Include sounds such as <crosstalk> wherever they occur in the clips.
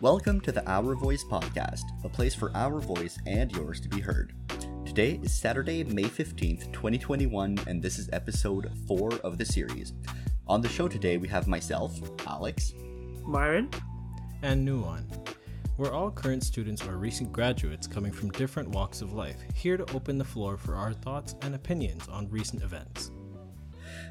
Welcome to the Our Voice podcast, a place for our voice and yours to be heard. Today is Saturday, May 15th, 2021, and this is episode 4 of the series. On the show today, we have myself, Alex, Maiyuran, and Nuwan. We're all current students or recent graduates coming from different walks of life, here to open the floor for our thoughts and opinions on recent events.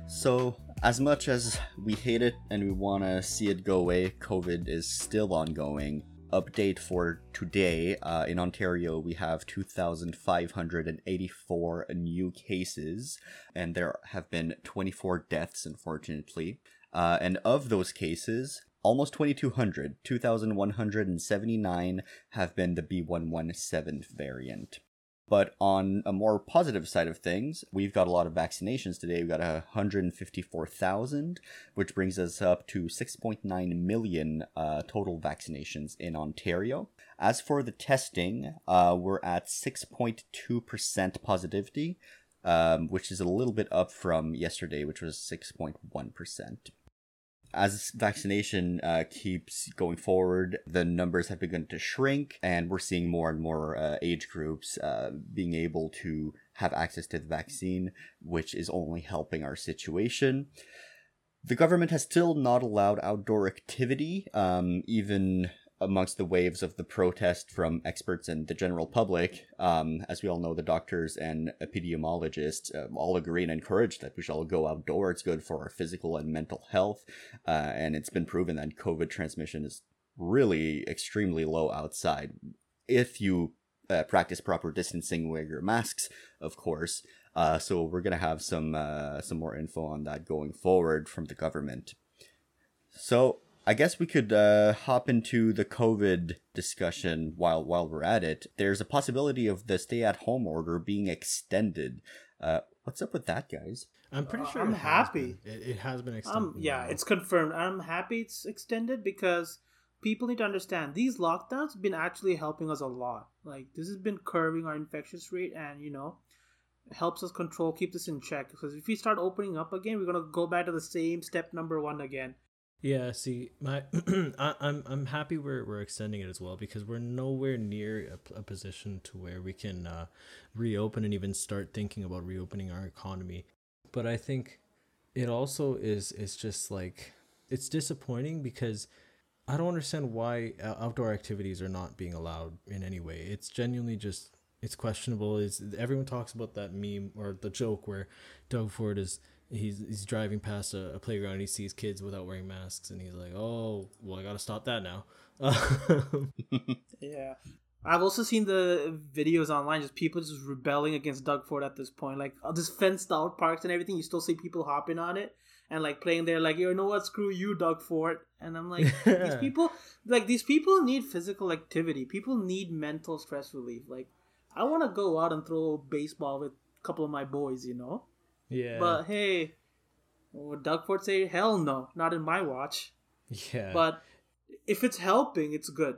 So, as much as we hate it and we want to see it go away, COVID is still ongoing. Update for today uh, in Ontario, we have 2,584 new cases, and there have been 24 deaths, unfortunately. Uh, and of those cases, almost 2,200, 2,179 have been the B117 variant. But on a more positive side of things, we've got a lot of vaccinations today. We've got 154,000, which brings us up to 6.9 million uh, total vaccinations in Ontario. As for the testing, uh, we're at 6.2% positivity, um, which is a little bit up from yesterday, which was 6.1% as vaccination uh, keeps going forward, the numbers have begun to shrink, and we're seeing more and more uh, age groups uh, being able to have access to the vaccine, which is only helping our situation. The government has still not allowed outdoor activity, um, even amongst the waves of the protest from experts and the general public, um, as we all know, the doctors and epidemiologists uh, all agree and encourage that we shall go outdoors. It's good for our physical and mental health, uh, and it's been proven that COVID transmission is really extremely low outside if you uh, practice proper distancing, wear your masks, of course. Uh, so we're gonna have some uh, some more info on that going forward from the government. So I guess we could uh, hop into the COVID discussion while while we're at it. There's a possibility of the stay-at-home order being extended. Uh, what's up with that, guys? I'm pretty sure. Uh, I'm happy. It, it, has been extended. Um, yeah, it's confirmed. I'm happy it's extended because people need to understand these lockdowns have been actually helping us a lot. Like this has been curbing our infectious rate, and you know, helps us control, keep this in check. Because if we start opening up again, we're gonna go back to the same step number one again. Yeah, see, my <clears throat> I, I'm I'm happy we're we're extending it as well because we're nowhere near a, a position to where we can uh, reopen and even start thinking about reopening our economy. But I think it also is is just like it's disappointing because I don't understand why outdoor activities are not being allowed in any way. It's genuinely just it's questionable. Is everyone talks about that meme or the joke where Doug Ford is he's he's driving past a, a, playground and he sees kids without wearing masks and he's like, "Oh, well, I gotta stop that now." <laughs> <laughs> yeah, I've also seen the videos online, just people just rebelling against Doug Ford at this point. Like uh, all this fenced out parks and everything, you still see people hopping on it and like playing there, like you know what, screw you, Doug Ford. And I'm like, <laughs> these people, like these people need physical activity. People need mental stress relief. Like I want to go out and throw baseball with a couple of my boys, you know. Yeah. But hey, would Doug Ford say, hell no, not in my watch. Yeah. But if it's helping, it's good.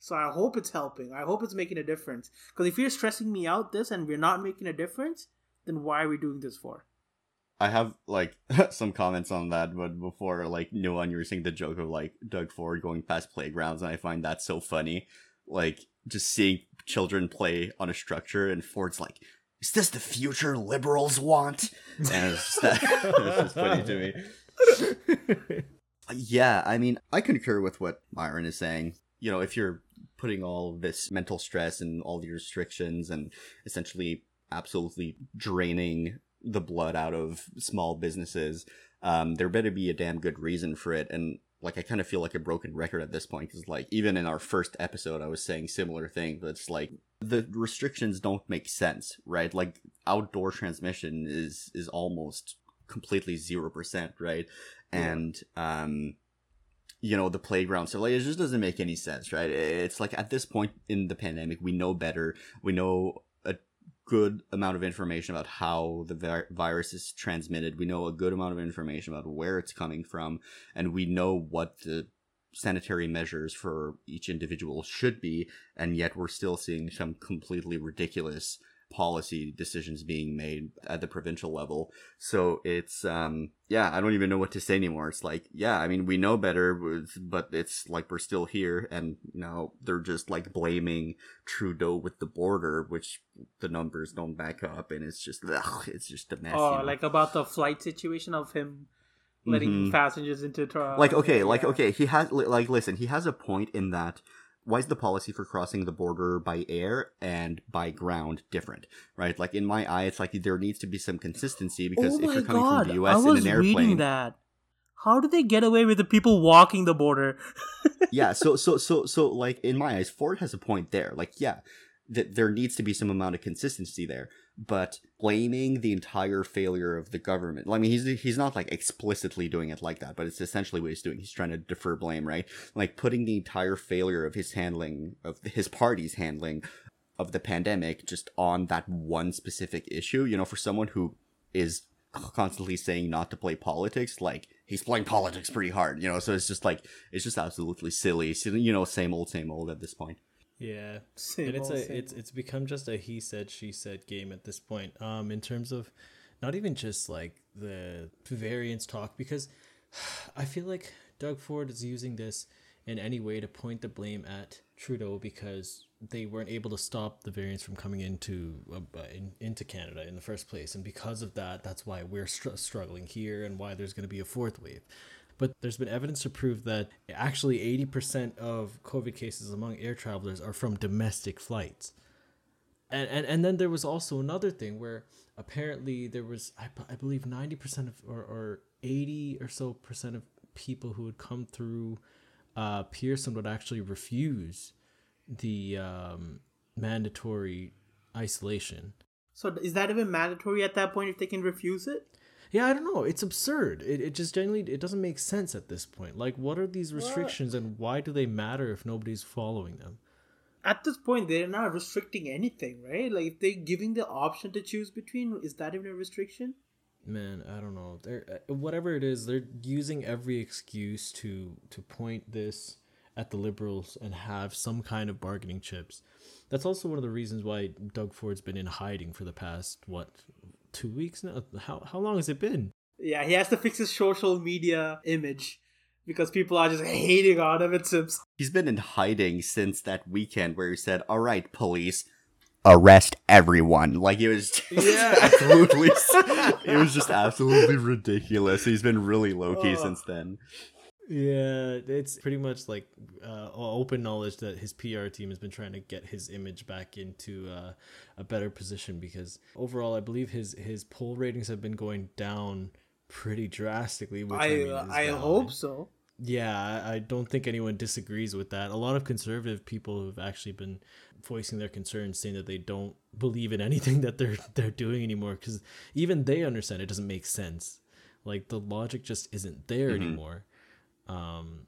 So I hope it's helping. I hope it's making a difference. Because if you're stressing me out this and we're not making a difference, then why are we doing this for? I have like <laughs> some comments on that, but before like no one you were saying the joke of like Doug Ford going past playgrounds, and I find that so funny. Like just seeing children play on a structure, and Ford's like, is this the future liberals want? And it's just, it's just funny to me. <laughs> yeah, I mean, I concur with what Maiyuran is saying. You know, if you're putting all this mental stress and all the restrictions and essentially absolutely draining the blood out of small businesses, um, there better be a damn good reason for it. And like I kind of feel like a broken record at this point because like even in our first episode I was saying similar thing but it's like the restrictions don't make sense right? Like outdoor transmission is is almost completely 0% right? Yeah. and um you know the playground so like it just doesn't make any sense right? It's like at this point in the pandemic we know better. We know good amount of information about how the virus is transmitted. We know a good amount of information about where it's coming from, and we know what the sanitary measures for each individual should be, and yet we're still seeing some completely ridiculous policy decisions being made at the provincial level. So it's um yeah, I don't even know what to say anymore. It's like yeah, I mean we know better, but it's like we're still here, and now they're just like blaming Trudeau with the border, which the numbers don't back up, and it's just ugh, it's just a mess. Oh, you know? like about the flight situation of him letting Mhm. passengers into Toronto. like okay like okay he has like listen he has a point in that why is the policy for crossing the border by air and by ground different right like in my eye it's like there needs to be some consistency because oh if you're coming god, from the us I in an reading airplane that. How do they get away with the people walking the border? <laughs> yeah so so so so like in my eyes ford has a point there like yeah that there needs to be some amount of consistency there but blaming the entire failure of the government. I mean he's he's not like explicitly doing it like that but it's essentially what he's doing. He's trying to defer blame right? Like putting the entire failure of his handling of his party's handling of the pandemic just on that one specific issue. You know for someone who is constantly saying not to play politics like he's playing politics pretty hard you know? So it's just like it's just absolutely silly. You know same old same old at this point Yeah, Same and it's a it's it's become just a he said she said game at this point. Um, in terms of not even just like the variance talk because <sighs> I feel like Doug Ford is using this in any way to point the blame at Trudeau because they weren't able to stop the variants from coming into uh, in, into Canada in the first place, and because of that, that's why we're str- struggling here and why there's going to be a fourth wave. But there's been evidence to prove that actually 80% of COVID cases among air travelers are from domestic flights. And, and, and then there was also another thing where apparently there was, I, I believe, 90% of, or, or 80 or so percent of people who would come through uh, Pearson would actually refuse the um, mandatory isolation. So is that even mandatory at that point if they can refuse it? Yeah, I don't know. It's absurd. It, it just genuinely it doesn't make sense at this point. Like, what are these restrictions and why do they matter if nobody's following them? At this point, they're not restricting anything, right? Like if they're giving the option to choose between, is that even a restriction? Man, I don't know. They're uh, whatever it is. They're using every excuse to to point this at the liberals and have some kind of bargaining chips. That's also one of the reasons why Doug Ford's been in hiding for the past what two weeks now. How how long has it been? Yeah, he has to fix his social media image because people are just <laughs> hating on him. It seems. he's been in hiding since that weekend where he said all right police arrest everyone like it was just <laughs> Yeah. absolutely it was just absolutely ridiculous he's been really low-key Oh. since then Yeah, it's pretty much like uh, open knowledge that his PR team has been trying to get his image back into uh, a better position because overall, I believe his his poll ratings have been going down pretty drastically. Which I, I mean, I hope so. Yeah, I, I don't think anyone disagrees with that. A lot of conservative people have actually been voicing their concerns, saying that they don't believe in anything <laughs> that they're they're doing anymore because even they understand it doesn't make sense. Like the logic just isn't there Mhm. anymore. Um,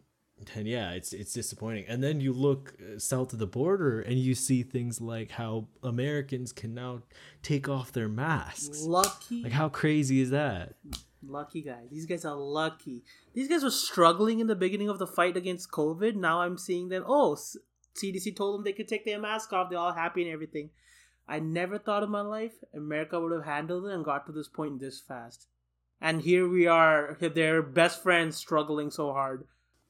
and yeah, it's it's disappointing. And then you look uh, south of the border and you see things like how Americans can now take off their masks. Lucky, Like how crazy is that? lucky guys. These guys are lucky. These guys were struggling in the beginning of the fight against COVID. Now I'm seeing them. Oh, CDC told them they could take their mask off. They're all happy and everything. I never thought in my life America would have handled it and got to this point this fast. And here we are, their best friends struggling so hard.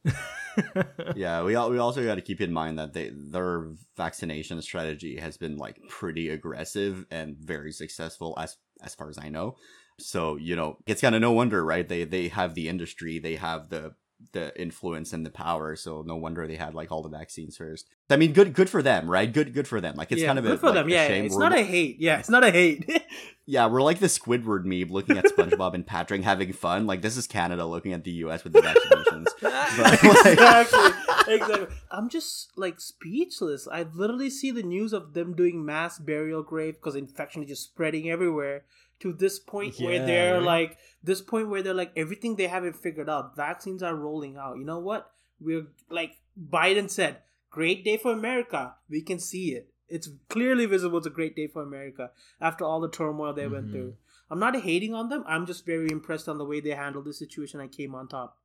<laughs> yeah we, al- we also got to keep in mind that they their vaccination strategy has been like pretty aggressive and very successful as as far as i know. So you know it's kind of no wonder right? They they have the industry they have the the influence and the power so no wonder they had like all the vaccines first i mean good good for them right good good for them like it's yeah, kind of good a, for like, them. Yeah, shame it's we're- not a hate. Yeah, it's not a hate. <laughs> yeah we're like the squidward meme looking at spongebob and patrick having fun like this is canada looking at the us with the vaccinations <laughs> But, like- exactly, exactly. I'm just like speechless. I literally see the news of them doing mass burial grave because infection is just spreading everywhere. To this point where they're right? like, this point where they're like, everything they haven't figured out. Vaccines are rolling out. You know what? We're like Biden said, great day for America. We can see it. It's clearly visible. It's a great day for America after all the turmoil they went Mhm. through. I'm not hating on them. I'm just very impressed on the way they handled the situation and came on top.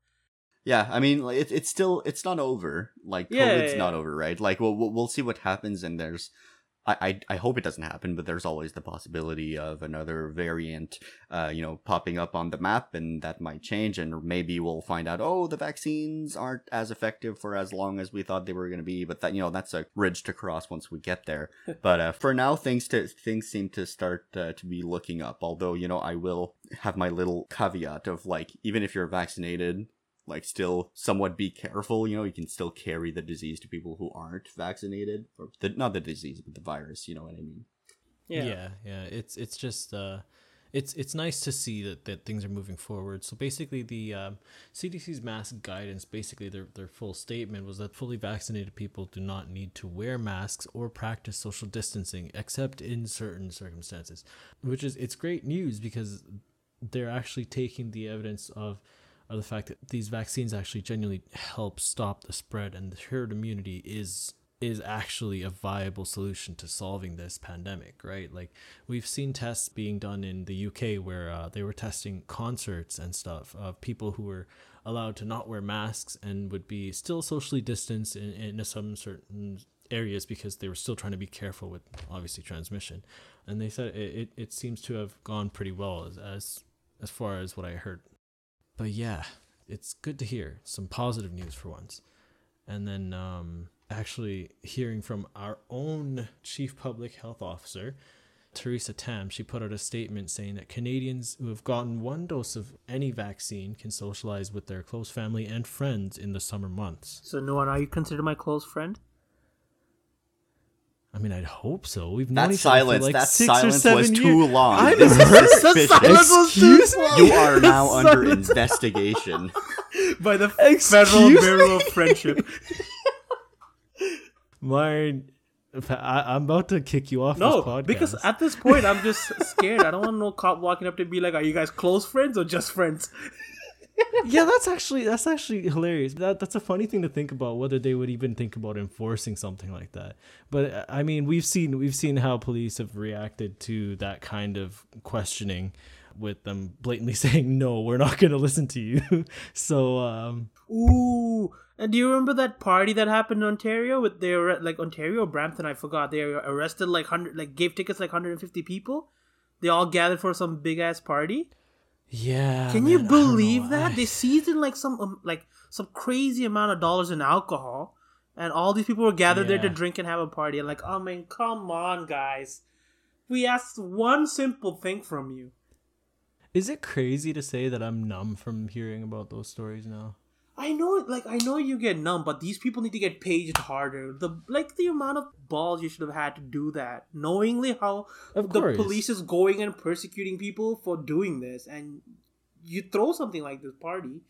Yeah, I mean, it, it's still it's not over. Like Yeah, COVID's yeah, not over, right? Like we'll we'll see what happens, and there's I, I, I hope it doesn't happen, but there's always the possibility of another variant, uh, you know, popping up on the map, and that might change, and maybe we'll find out, oh, the vaccines aren't as effective for as long as we thought they were going to be. But that, you know, that's a bridge to cross once we get there. <laughs> but uh, for now, things to things seem to start uh, to be looking up. Although, you know, I will have my little caveat of like, even if you're vaccinated, like still somewhat be careful you know you can still carry the disease to people who aren't vaccinated or the, not the disease but the virus you know what i mean yeah yeah, yeah. it's it's just uh it's it's nice to see that, that things are moving forward. So basically, the um, CDC's mask guidance, basically their their full statement was that fully vaccinated people do not need to wear masks or practice social distancing except in certain circumstances, which is it's great news because they're actually taking the evidence of are the fact that these vaccines actually genuinely help stop the spread and the herd immunity is is actually a viable solution to solving this pandemic, right? Like we've seen tests being done in the UK where uh, they were testing concerts and stuff of people who were allowed to not wear masks and would be still socially distanced in, in some certain areas because they were still trying to be careful with obviously transmission. And they said it, it, it seems to have gone pretty well as, as as far as what I heard but yeah, it's good to hear some positive news for once. And then um, actually hearing from our own chief public health officer, Theresa Tam, she put out a statement saying that Canadians who have gotten one dose of any vaccine can socialize with their close family and friends in the summer months. So, Noah, are you considered my close friend? I mean, I'd hope so. We've known that each other silence. for like that six silence or seven was years. too long. I'm This suspicious. silence was too Excuse long. You are <laughs> now under Silence. investigation. <laughs> By the Excuse Federal me? Bureau of Friendship. <laughs> Maiyuran, I, I'm about to kick you off No, this podcast. because at this point, I'm just scared. I don't want no cop walking up to be like, "Are you guys close friends or just friends?" Yeah, that's actually that's actually hilarious. That that's a funny thing to think about whether they would even think about enforcing something like that. But I mean, we've seen we've seen how police have reacted to that kind of questioning with them blatantly <laughs> saying no, we're not going to listen to you. <laughs> so um Ooh, and do you remember that party that happened in Ontario with their like Ontario Brampton? I forgot. They arrested like hundred, like gave tickets like 150 people. They all gathered for some big ass party. Yeah. Can man, you believe that I- they seized in like some um, like some crazy amount of dollars in alcohol, and all these people were gathered there to drink and have a party. And like, I mean, come on, guys, we asked one simple thing from you. Is it crazy to say that I'm numb from hearing about those stories now? I know, like, I know you get numb, but these people need to get paged harder. The like the amount of balls you should have had to do that, knowingly how Of the course. police is going and persecuting people for doing this, and you throw something like this party,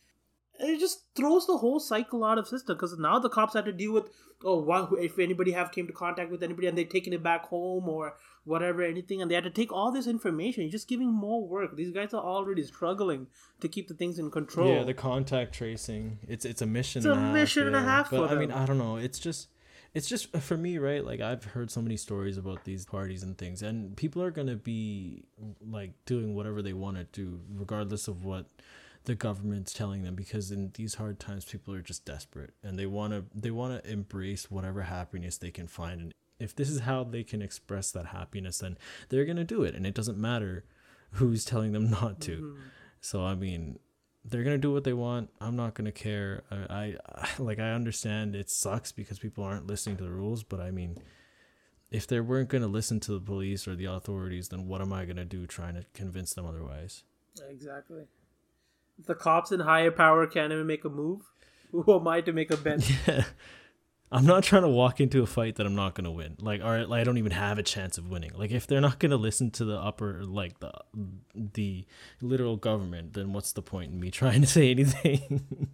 and it just throws the whole cycle out of system. Because now the cops have to deal with oh, who if anybody have came to contact with anybody and they're taking it back home or whatever, anything, and they had to take all this information. You're just giving more work. These guys are already struggling to keep the things in control. Yeah, the contact tracing. It's it's a mission. It's a a half, mission and a half But for I mean. I don't know. It's just, it's just uh, for me, right? Like I've heard so many stories about these parties and things, and people are gonna be like doing whatever they want to do, regardless of what the government's telling them. Because in these hard times, people are just desperate, and they wanna they wanna embrace whatever happiness they can find. And if this is how they can express that happiness, then they're gonna do it, and it doesn't matter who's telling them <laughs> not to. Mm-hmm. So I mean, they're gonna do what they want. I'm not gonna care. I, I <laughs> like I understand it sucks because people aren't listening to the rules, but I mean, if they weren't gonna listen to the police or the authorities, then what am I gonna do trying to convince them otherwise? Exactly. If the cops in higher power can't even make a move, <laughs> who am I to make a bet? I'm not trying to walk into a fight that I'm not gonna win. Like, or like, I don't even have a chance of winning. Like, if they're not gonna listen to the upper, like the the literal government, then what's the point in me <laughs> trying to say anything?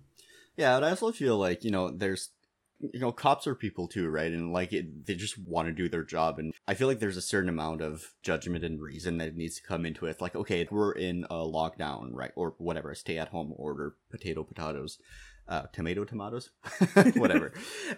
Yeah, but I also feel like, you know, there's you know, cops are people too, right? And like it, they just want to do their job and I feel like there's a certain amount of judgment and reason that needs to come into it. Like, okay, we're in a lockdown, right? Or whatever, a stay at home order, potato potatoes, uh tomato tomatoes, <laughs> <laughs> whatever.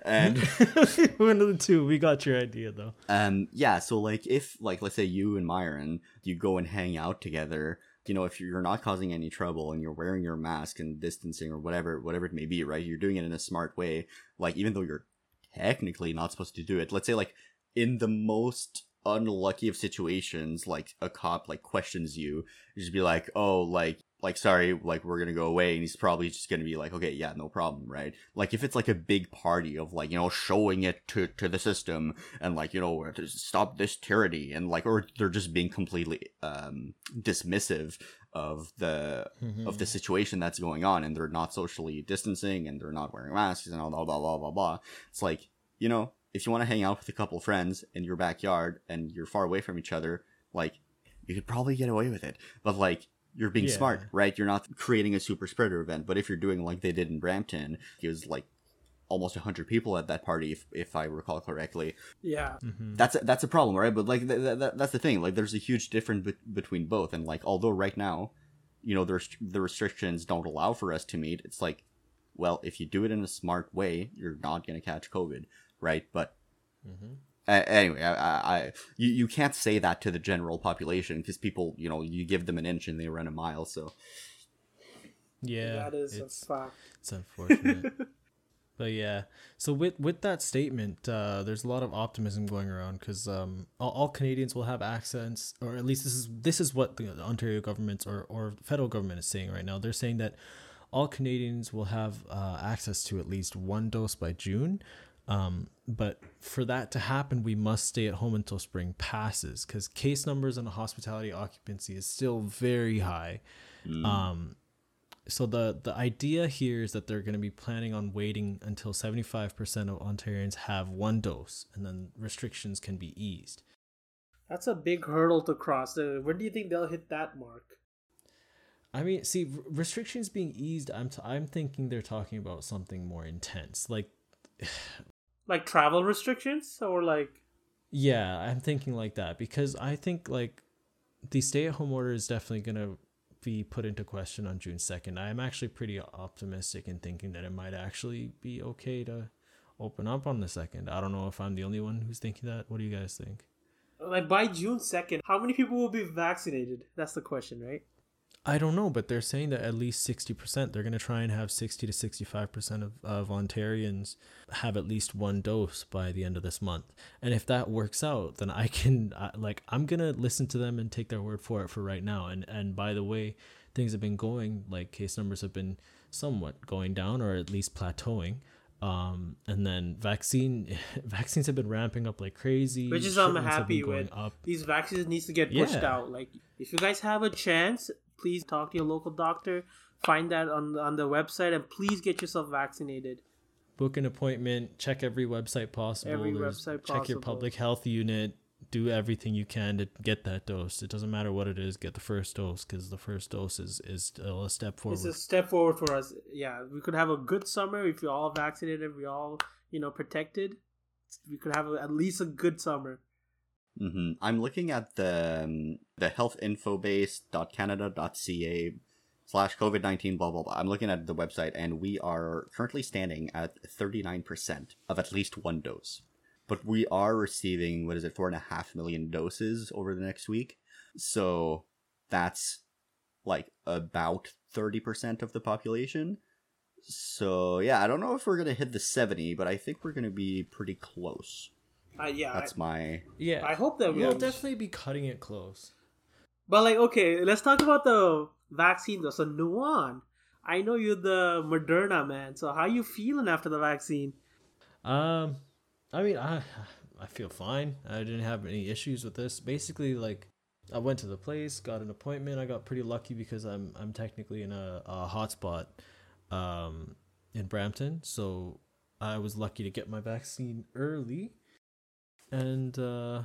And <laughs> One of the two. We got your idea though. Um, yeah, so like if like let's say you and Maiyuran, you go and hang out together, you know, if you're not causing any trouble and you're wearing your mask and distancing or whatever, whatever it may be, right? You're doing it in a smart way. Like even though you're technically not supposed to do it, let's say like in the most unlucky of situations, like a cop like questions you, you just be like, oh, like like sorry like we're gonna go away and he's probably just gonna be like okay yeah no problem right? Like if it's like a big party of like you know showing it to to the system and like you know stop this tyranny and like or they're just being completely um dismissive of the mm-hmm. of the situation that's going on and they're not socially distancing and they're not wearing masks and all blah blah blah blah blah. It's like you know if you want to hang out with a couple friends in your backyard and you're far away from each other like you could probably get away with it. But like you're being yeah. smart, right? You're not creating a super spreader event. But if you're doing like they did in Brampton, it was like almost 100 people at that party if, if i recall correctly yeah mm-hmm. that's a, that's a problem right but like th- th- that's the thing like there's a huge difference be- between both and like although right now you know there's the restrictions don't allow for us to meet it's like well if you do it in a smart way you're not going to catch covid right but mm-hmm uh, anyway, I, I, you, you can't say that to the general population because people, you know, you give them an inch and they run a mile. So, yeah, that is it's, a fact. It's unfortunate. <laughs> but yeah, so with with that statement, uh, there's a lot of optimism going around because um, all, all, Canadians will have access, or at least this is this is what the Ontario government or or federal government is saying right now. They're saying that all Canadians will have uh, access to at least one dose by June. Um, but for that to happen, we must stay at home until spring passes because case numbers and hospitality occupancy is still very high. Mm. Um, so the the idea here is that they're going to be planning on waiting until 75% of Ontarians have one dose and then restrictions can be eased. That's a big hurdle to cross. Uh, when do you think they'll hit that mark? I mean, see, restrictions being eased, I'm t- I'm thinking they're talking about something more intense. Like <sighs> like travel restrictions or like yeah i'm thinking like that because i think like the stay-at-home order is definitely going to be put into question on june 2nd i'm actually pretty optimistic in thinking that it might actually be okay to open up on the second. I don't know if i'm the only one who's thinking that. What do you guys think? Like by june 2nd how many people will be vaccinated? That's the question right I don't know, but they're saying that at least 60%, they're going to try and have 60 to 65% of, of Ontarians have at least one dose by the end of this month. And if that works out, then I can, uh, like, I'm going to listen to them and take their word for it for right now. And, and by the way, things have been going, like, case numbers have been somewhat going down or at least plateauing. Um, and then vaccine <laughs> vaccines have been ramping up like crazy. Which is I'm happy with. Up. These vaccines needs to get pushed yeah. out. Like if you guys have a chance, please talk to your local doctor. Find that on on the website, and please get yourself vaccinated. Book an appointment. Check every website possible. Every There's, website possible. Check your public health unit. Do everything you can to get that dose. It doesn't matter what it is. Get the first dose because the first dose is, is still a step forward. It's a step forward for us. Yeah, we could have a good summer if we all vaccinated. We all you know protected. We could have a, at least a good summer. Mm-hmm. I'm looking at the um, the healthinfobase.canada.ca slash COVID nineteen blah blah blah. I'm looking at the website, and we are currently standing at 39 percent of at least one dose. But we are receiving what is it, four and a half million doses over the next week. So that's like about 30 percent of the population. So yeah, I don't know if we're gonna hit the 70, but I think we're gonna be pretty close. Uh, yeah, that's I, my. Yeah, I hope that we'll definitely be cutting it close. But like, okay, let's talk about the vaccine though. So Nuwan, I know you're the Moderna man. So how you feeling after the vaccine? Um, I mean, I I feel fine. I didn't have any issues with this. Basically, like I went to the place, got an appointment. I got pretty lucky because I'm I'm technically in a, a hotspot, um, in Brampton. So I was lucky to get my vaccine early and uh,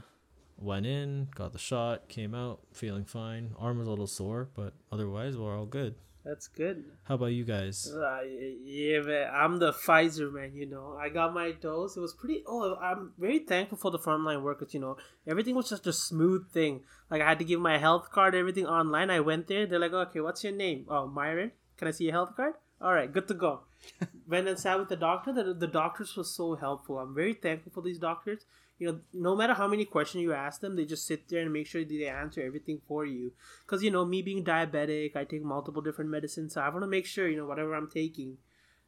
went in, got the shot, came out feeling fine. Arm was a little sore, but otherwise we're all good. That's good. How about you guys? Uh, yeah, man. I'm the Pfizer man. You know, I got my dose. It was pretty. Oh, I'm very thankful for the frontline workers. You know, everything was just a smooth thing. Like I had to give my health card, everything online. I went there. They're like, okay, what's your name? Oh, Maiyuran. Can I see your health card? All right, good to go. <laughs> went and sat with the doctor. The, the doctors were so helpful. I'm very thankful for these doctors you know no matter how many questions you ask them they just sit there and make sure they answer everything for you because you know me being diabetic i take multiple different medicines so i want to make sure you know whatever i'm taking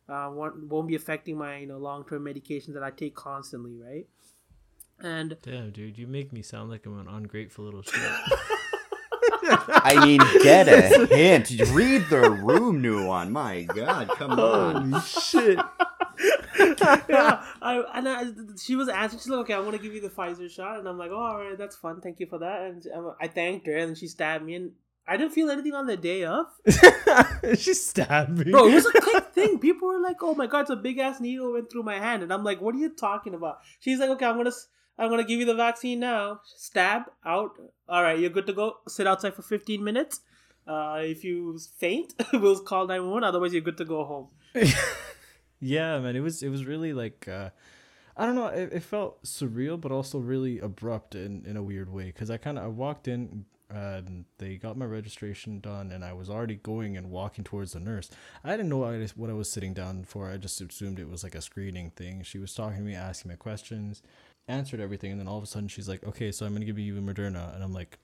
uh, won't, won't be affecting my you know long-term medications that i take constantly right And Damn, dude, you make me sound like I'm an ungrateful little shit. <laughs> I mean, get a hint. Read the room, Nuwan. My God, come on. Holy shit. <laughs> yeah, <laughs> I, and I, she was asking, she's like, okay, I'm gonna give you the Pfizer shot, and I'm like, oh, all right, that's fun, thank you for that. And um, I thanked her, and she stabbed me, and I didn't feel anything on the day of. <laughs> she stabbed me. Bro, it was a quick thing. People were like, "Oh my god, it's a big ass needle went through my hand," and I'm like, "What are you talking about?" She's like, "Okay, I'm gonna, I'm gonna give you the vaccine now. Stab out. All right, you're good to go. Sit outside for 15 minutes. Uh, if you faint, we'll call 911. Otherwise, you're good to go home." Yeah, man, it was it was really like uh I don't know, it, it felt surreal but also really abrupt in in a weird way cuz I kind of I walked in and they got my registration done and I was already going and walking towards the nurse. I didn't know what I, what I was sitting down for. I just assumed it was like a screening thing. She was talking to me, asking me questions, answered everything, and then all of a sudden she's like, "Okay, so I'm gonna give you Moderna," and I'm like,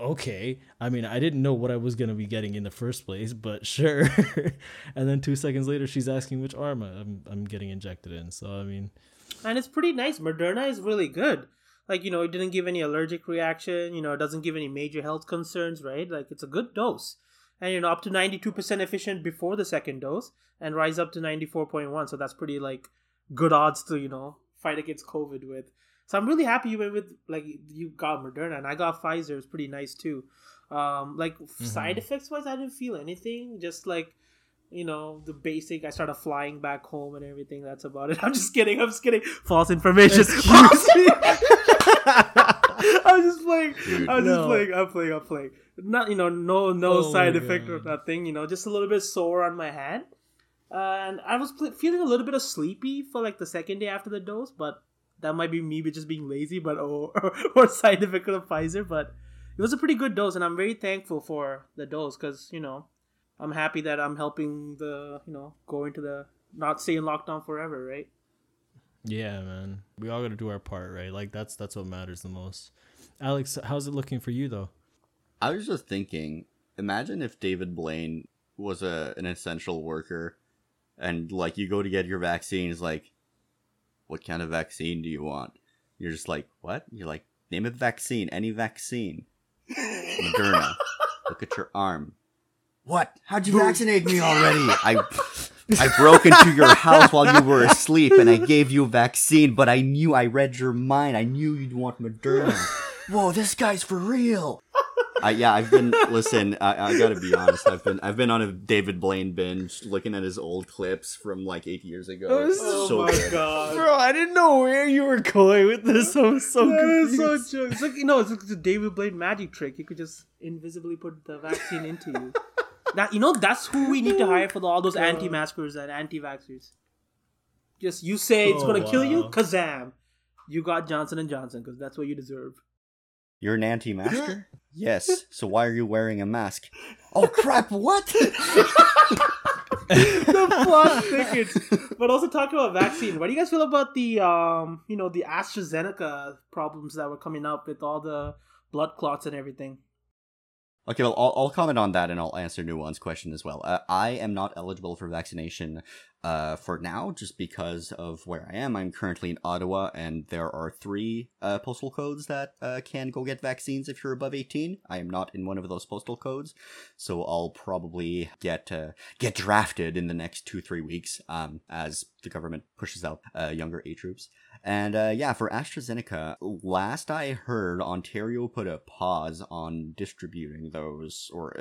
"Okay." I mean, I didn't know what I was gonna be getting in the first place, but sure. <laughs> and then two seconds later, she's asking which arm I'm I'm getting injected in. So I mean, and it's pretty nice. Moderna is really good. Like you know, it didn't give any allergic reaction. You know, it doesn't give any major health concerns. Right? Like it's a good dose, and you know, up to ninety two percent efficient before the second dose, and rise up to ninety four point one. So that's pretty like good odds to you know fight against COVID with. So I'm really happy you went with like you got Moderna and I got Pfizer. It's pretty nice too. Um, like mm-hmm. side effects wise, I didn't feel anything. Just like you know the basic. I started flying back home and everything. That's about it. <laughs> I'm just kidding. I'm just kidding. False information. <laughs> <laughs> I'm just playing. Dude, I'm no. just playing. I'm playing. I'm playing. Not you know no no oh side effect God. or nothing. You know just a little bit sore on my hand. Uh, and I was pl- feeling a little bit of sleepy for like the second day after the dose, but that might be me just being lazy, but or, oh, or, <laughs> or side effect of Pfizer. But it was a pretty good dose, and I'm very thankful for the dose because you know I'm happy that I'm helping the you know go into the not stay in lockdown forever, right? Yeah, man. We all got to do our part, right? Like that's that's what matters the most. Alex, how's it looking for you though? I was just thinking, imagine if David Blaine was a an essential worker and like you go to get your vaccine is like what kind of vaccine do you want? You're just like, what? You're like, name a vaccine, any vaccine. Moderna. <laughs> Look at your arm. What? How'd you vaccinate me already? <laughs> I I broke into your house while you were asleep and I gave you a vaccine, but I knew I read your mind. I knew you'd want Moderna. Whoa, this guy's for real. I, yeah, I've been. Listen, I, I, gotta be honest. I've been. I've been on a David Blaine binge, looking at his old clips from like eight years ago. Oh, so my good. god, bro! I didn't know where you were going with this. <laughs> I was so that confused. Is so true. It's like you know, it's like the David Blaine magic trick. You could just invisibly put the vaccine into you. <laughs> that you know, that's who we need to hire for the, all those anti-maskers and anti-vaxxers. Just you say it's oh, gonna wow. kill you, kazam! You got Johnson and Johnson because that's what you deserve. You're an anti-masker? Yes. So why are you wearing a mask? Oh crap! What? <laughs> <laughs> the plot thickens. But also talk about vaccine. What do you guys feel about the um, you know, the AstraZeneca problems that were coming up with all the blood clots and everything? Okay, well, I'll, I'll comment on that and I'll answer Nuwan's question as well. Uh, I am not eligible for vaccination uh, for now, just because of where I am. I'm currently in Ottawa, and there are three uh, postal codes that uh, can go get vaccines if you're above 18. I am not in one of those postal codes, so I'll probably get uh, get drafted in the next two three weeks um, as the government pushes out uh, younger age groups. And uh, yeah, for AstraZeneca, last I heard, Ontario put a pause on distributing those or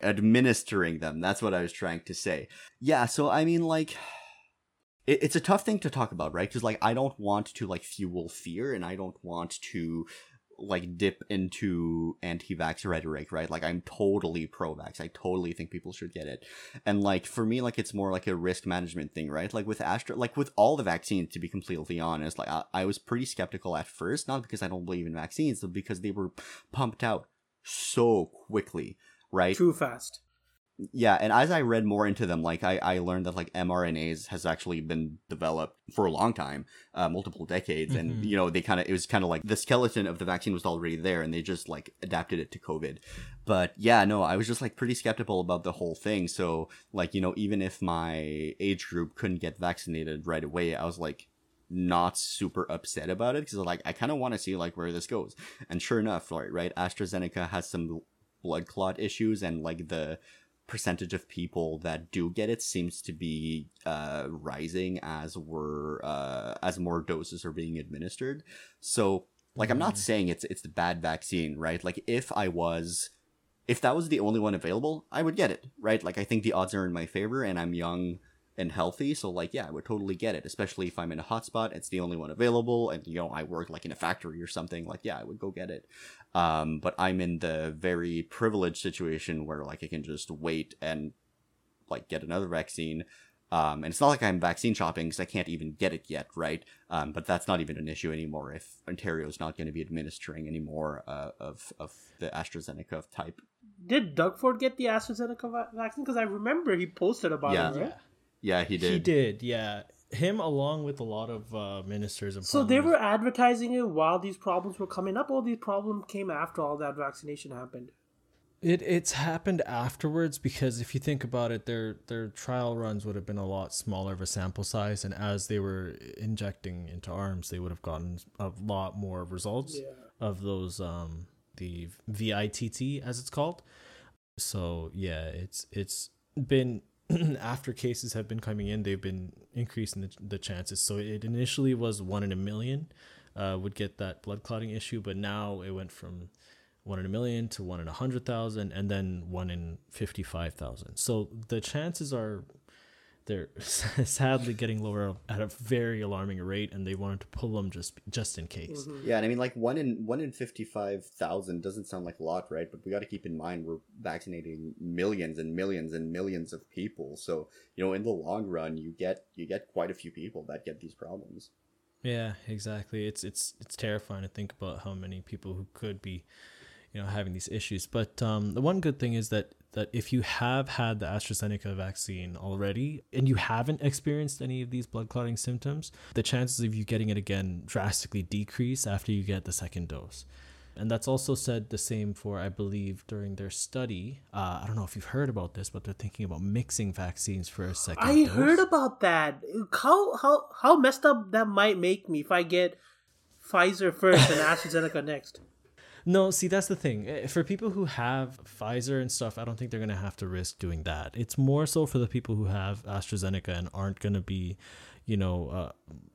administering them. That's what I was trying to say. Yeah, so I mean, like, it, it's a tough thing to talk about, right? Because, like, I don't want to, like, fuel fear and I don't want to, like, dip into anti vax rhetoric, right? Like, I'm totally pro vax. I totally think people should get it. And, like, for me, like, it's more like a risk management thing, right? Like, with Astra, like, with all the vaccines, to be completely honest, like, I, I was pretty skeptical at first, not because I don't believe in vaccines, but because they were pumped out so quickly right? Too fast. Yeah, and as I read more into them, like I, I learned that like mRNAs has actually been developed for a long time, uh, multiple decades, mm-hmm. and you know they kind of it was kind of like the skeleton of the vaccine was already there, and they just like adapted it to COVID. But yeah, no, I was just like pretty skeptical about the whole thing. So like you know even if my age group couldn't get vaccinated right away, I was like, not super upset about it because like I kind of want to see like where this goes. And sure enough, right, right, AstraZeneca has some blood clot issues and like the percentage of people that do get it seems to be uh, rising as we're uh, as more doses are being administered. So like I'm not Mhm. saying it's it's the bad vaccine, right? Like if I was if that was the only one available, I would get it, right? Like I think the odds are in my favor and I'm young and healthy, so like yeah, I would totally get it, especially if I'm in a hotspot, it's the only one available and you know, I work like in a factory or something, like yeah, I would go get it. Um, but I'm in the very privileged situation where like I can just wait and like get another vaccine. Um, and it's not like I'm vaccine shopping because I can't even get it yet, right? Um, but that's not even an issue anymore if Ontario's not going to be administering any more uh, of of the AstraZeneca type. Did Doug Ford get the AstraZeneca vaccine? Because I remember he posted about Yeah. it, right? Yeah, he did. He did, yeah. Him along with a lot of uh, ministers and So they were advertising it while these problems were coming up. All these problems came after all that vaccination happened. It it's happened afterwards because if you think about it, their their trial runs would have been a lot smaller of a sample size, and as they were injecting into arms, they would have gotten a lot more results Yeah. of those um the VITT as it's called. So yeah, it's it's been <clears throat> after cases have been coming in, they've been increasing the, the chances. So it initially was one in a million uh, would get that blood clotting issue, but now it went from one in a million to one in a hundred thousand, and then one in fifty-five thousand. So the chances are they're <laughs> sadly getting lower at a very alarming rate, and they wanted to pull them just just in case. Mhm. Yeah, and I mean, like one in one in fifty five thousand doesn't sound like a lot, right? But we got to keep in mind we're vaccinating millions and millions and millions of people. So you know, in the long run, you get you get quite a few people that get these problems. Yeah, exactly. It's it's it's terrifying to think about how many people who could be, you know, having these issues. But um, the one good thing is that that if you have had the AstraZeneca vaccine already and you haven't experienced any of these blood clotting symptoms, the chances of you getting it again drastically decrease after you get the second dose. And that's also said the same for, I believe, during their study. Uh, I don't know if you've heard about this, but they're thinking about mixing vaccines for a second I dose. heard about that. How how how messed up that might make me if I get Pfizer first and <laughs> AstraZeneca next. No, see that's the thing. Eh, For people who have Pfizer and stuff, I don't think they're gonna have to risk doing that. It's more so for the people who have AstraZeneca and aren't gonna be, you know, uh,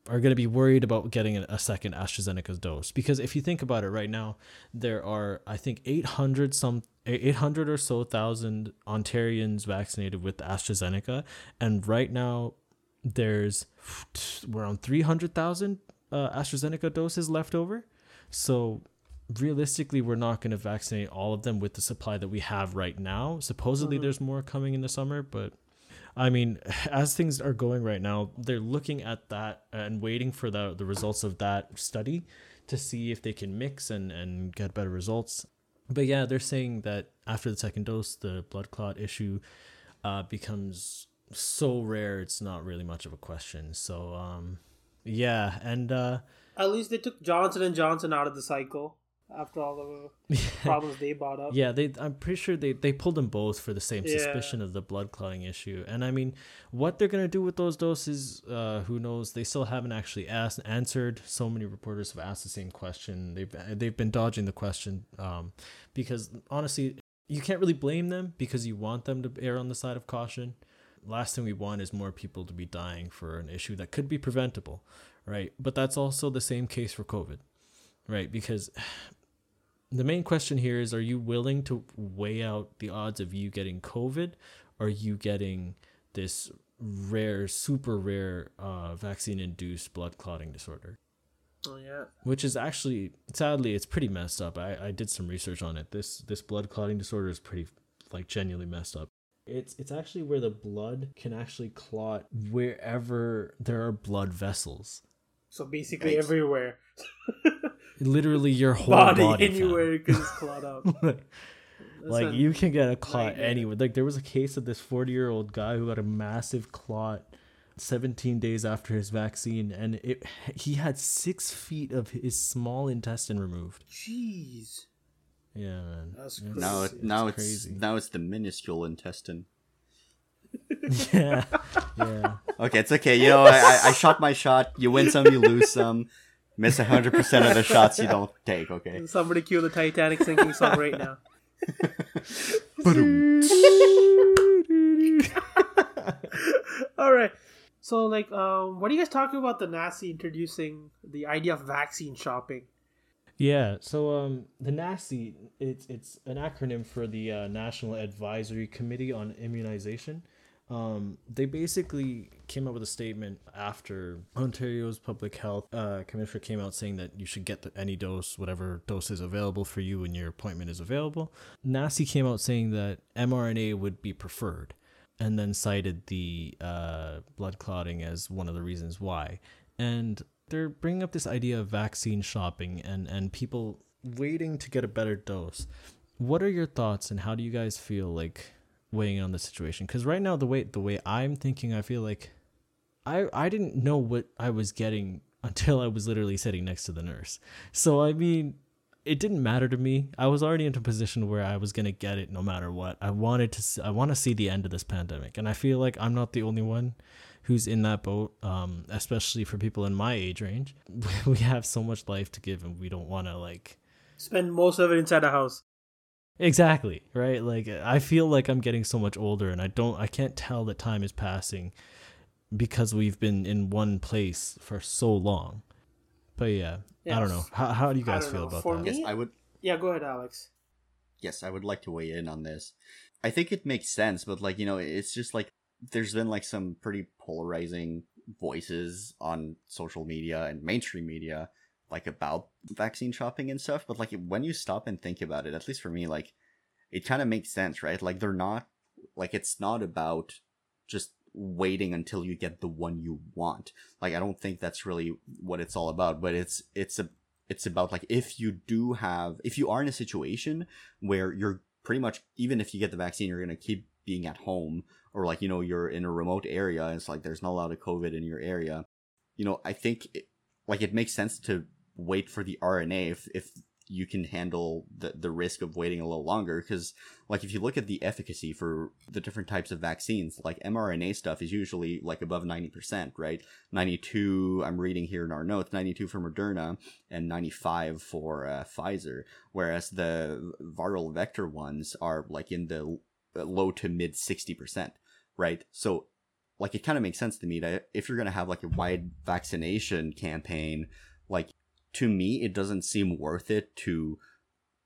are gonna be worried about getting a, second AstraZeneca dose. Because if you think about it, right now there are I think eight hundred some. 800 or so thousand Ontarians vaccinated with AstraZeneca, and right now there's around 300,000 uh, AstraZeneca doses left over. So realistically we're not going to vaccinate all of them with the supply that we have right now. Supposedly Mhm. there's more coming in the summer but i mean <laughs> as things are going right now they're looking at that and waiting for the, the results of that study to see if they can mix and, and get better results. But yeah they're saying that after the second dose the blood clot issue uh, becomes so rare it's not really much of a question. So um yeah and uh At least they took Johnson and Johnson out of the cycle after all the <laughs> problems they brought up. Yeah, they. I'm pretty sure they they pulled them both for the same Yeah. suspicion of the blood clotting issue. And I mean, what they're gonna do with those doses, uh, who knows? They still haven't actually asked answered. So many reporters have asked the same question. They've they've been dodging the question, um, because honestly, you can't really blame them because you want them to err on the side of caution. Last thing we want is more people to be dying for an issue that could be preventable, right? But that's also the same case for COVID, right? Because the main question here is are you willing to weigh out the odds of you getting covid? Are you getting this rare super rare uh, vaccine induced blood clotting disorder? Oh yeah. which is actually sadly it's pretty messed up. I, I did some research on it. This this blood clotting disorder is pretty like genuinely messed up. It's it's actually where the blood can actually clot wherever there are blood vessels. So basically everywhere. <laughs> literally your whole body, body, anywhere because it's clot up. That's <laughs> like you can get a clot nightmare. anywhere. Like there was a case of this 40 year old guy who got a massive clot 17 days after his vaccine, and it he had six feet of his small intestine removed. Jeez. Yeah, man. That's It's- Now, Crazy. it, now it's crazy. now it's the minuscule intestine. <laughs> yeah, yeah. Okay, it's okay. You know, I, I, I shot my shot. You win some, you lose some. Miss 100% of the shots you don't take, okay? <laughs> Somebody cue the Titanic sinking song right now. <laughs> <laughs> All right. So, like, um, what are you guys talking about? The NACI introducing the idea of vaccine shopping. Yeah, so um, the NACI it's it's an acronym for the uh, National Advisory Committee on Immunization. Um, they basically came up with a statement after Ontario's public health uh, commissioner came out saying that you should get the, any dose, whatever dose is available for you when your appointment is available. NACI came out saying that mRNA would be preferred, and then cited the uh, blood clotting as one of the reasons why. And they're bringing up this idea of vaccine shopping and and people waiting to get a better dose. What are your thoughts and how do you guys feel like weighing in on the situation? Because right now the way the way I'm thinking, I feel like I I didn't know what I was getting <laughs> until I was literally sitting next to the nurse. So I mean, it didn't matter to me. I was already in a position where I was gonna get it no matter what. I wanted to. I want to see the end of this pandemic, and I feel like I'm not the only one who's in that boat. Um, especially for people in my age range, <laughs> we have so much life to give, and we don't want to like Spend most of it inside the house. Exactly, right? Like I feel like I'm getting so much older and I don't I can't tell that time is passing because we've been in one place for so long. But yeah, I don't know. How how do you guys feel know. about For that? me- Yes, I would. Yeah, go ahead, Alex. Yes, I would like to weigh in on this. I think it makes sense, but like you know, it's just like there's been like some pretty polarizing voices on social media and mainstream media like about vaccine shopping and stuff but like when you stop and think about it at least for me like it kind of makes sense right? Like they're not like it's not about just waiting until you get the one you want. Like i don't think that's really what it's all about but it's it's a it's about like if you do have if you are in a situation where you're pretty much even if you get the vaccine you're going to keep being at home or like you know you're in a remote area it's like there's not a lot of covid in your area you know i think it, like it makes sense to wait for the rna if, if you can handle the, the risk of waiting a little longer. Because like if you look at the efficacy for the different types of vaccines like mrna stuff is usually like above 90% right? 92 i'm reading here in our notes 92 for moderna and 95 for uh, pfizer whereas the viral vector ones are like in the low to mid 60% right? So like it kind of makes sense to me that if you're going to have like a wide vaccination campaign to me it doesn't seem worth it to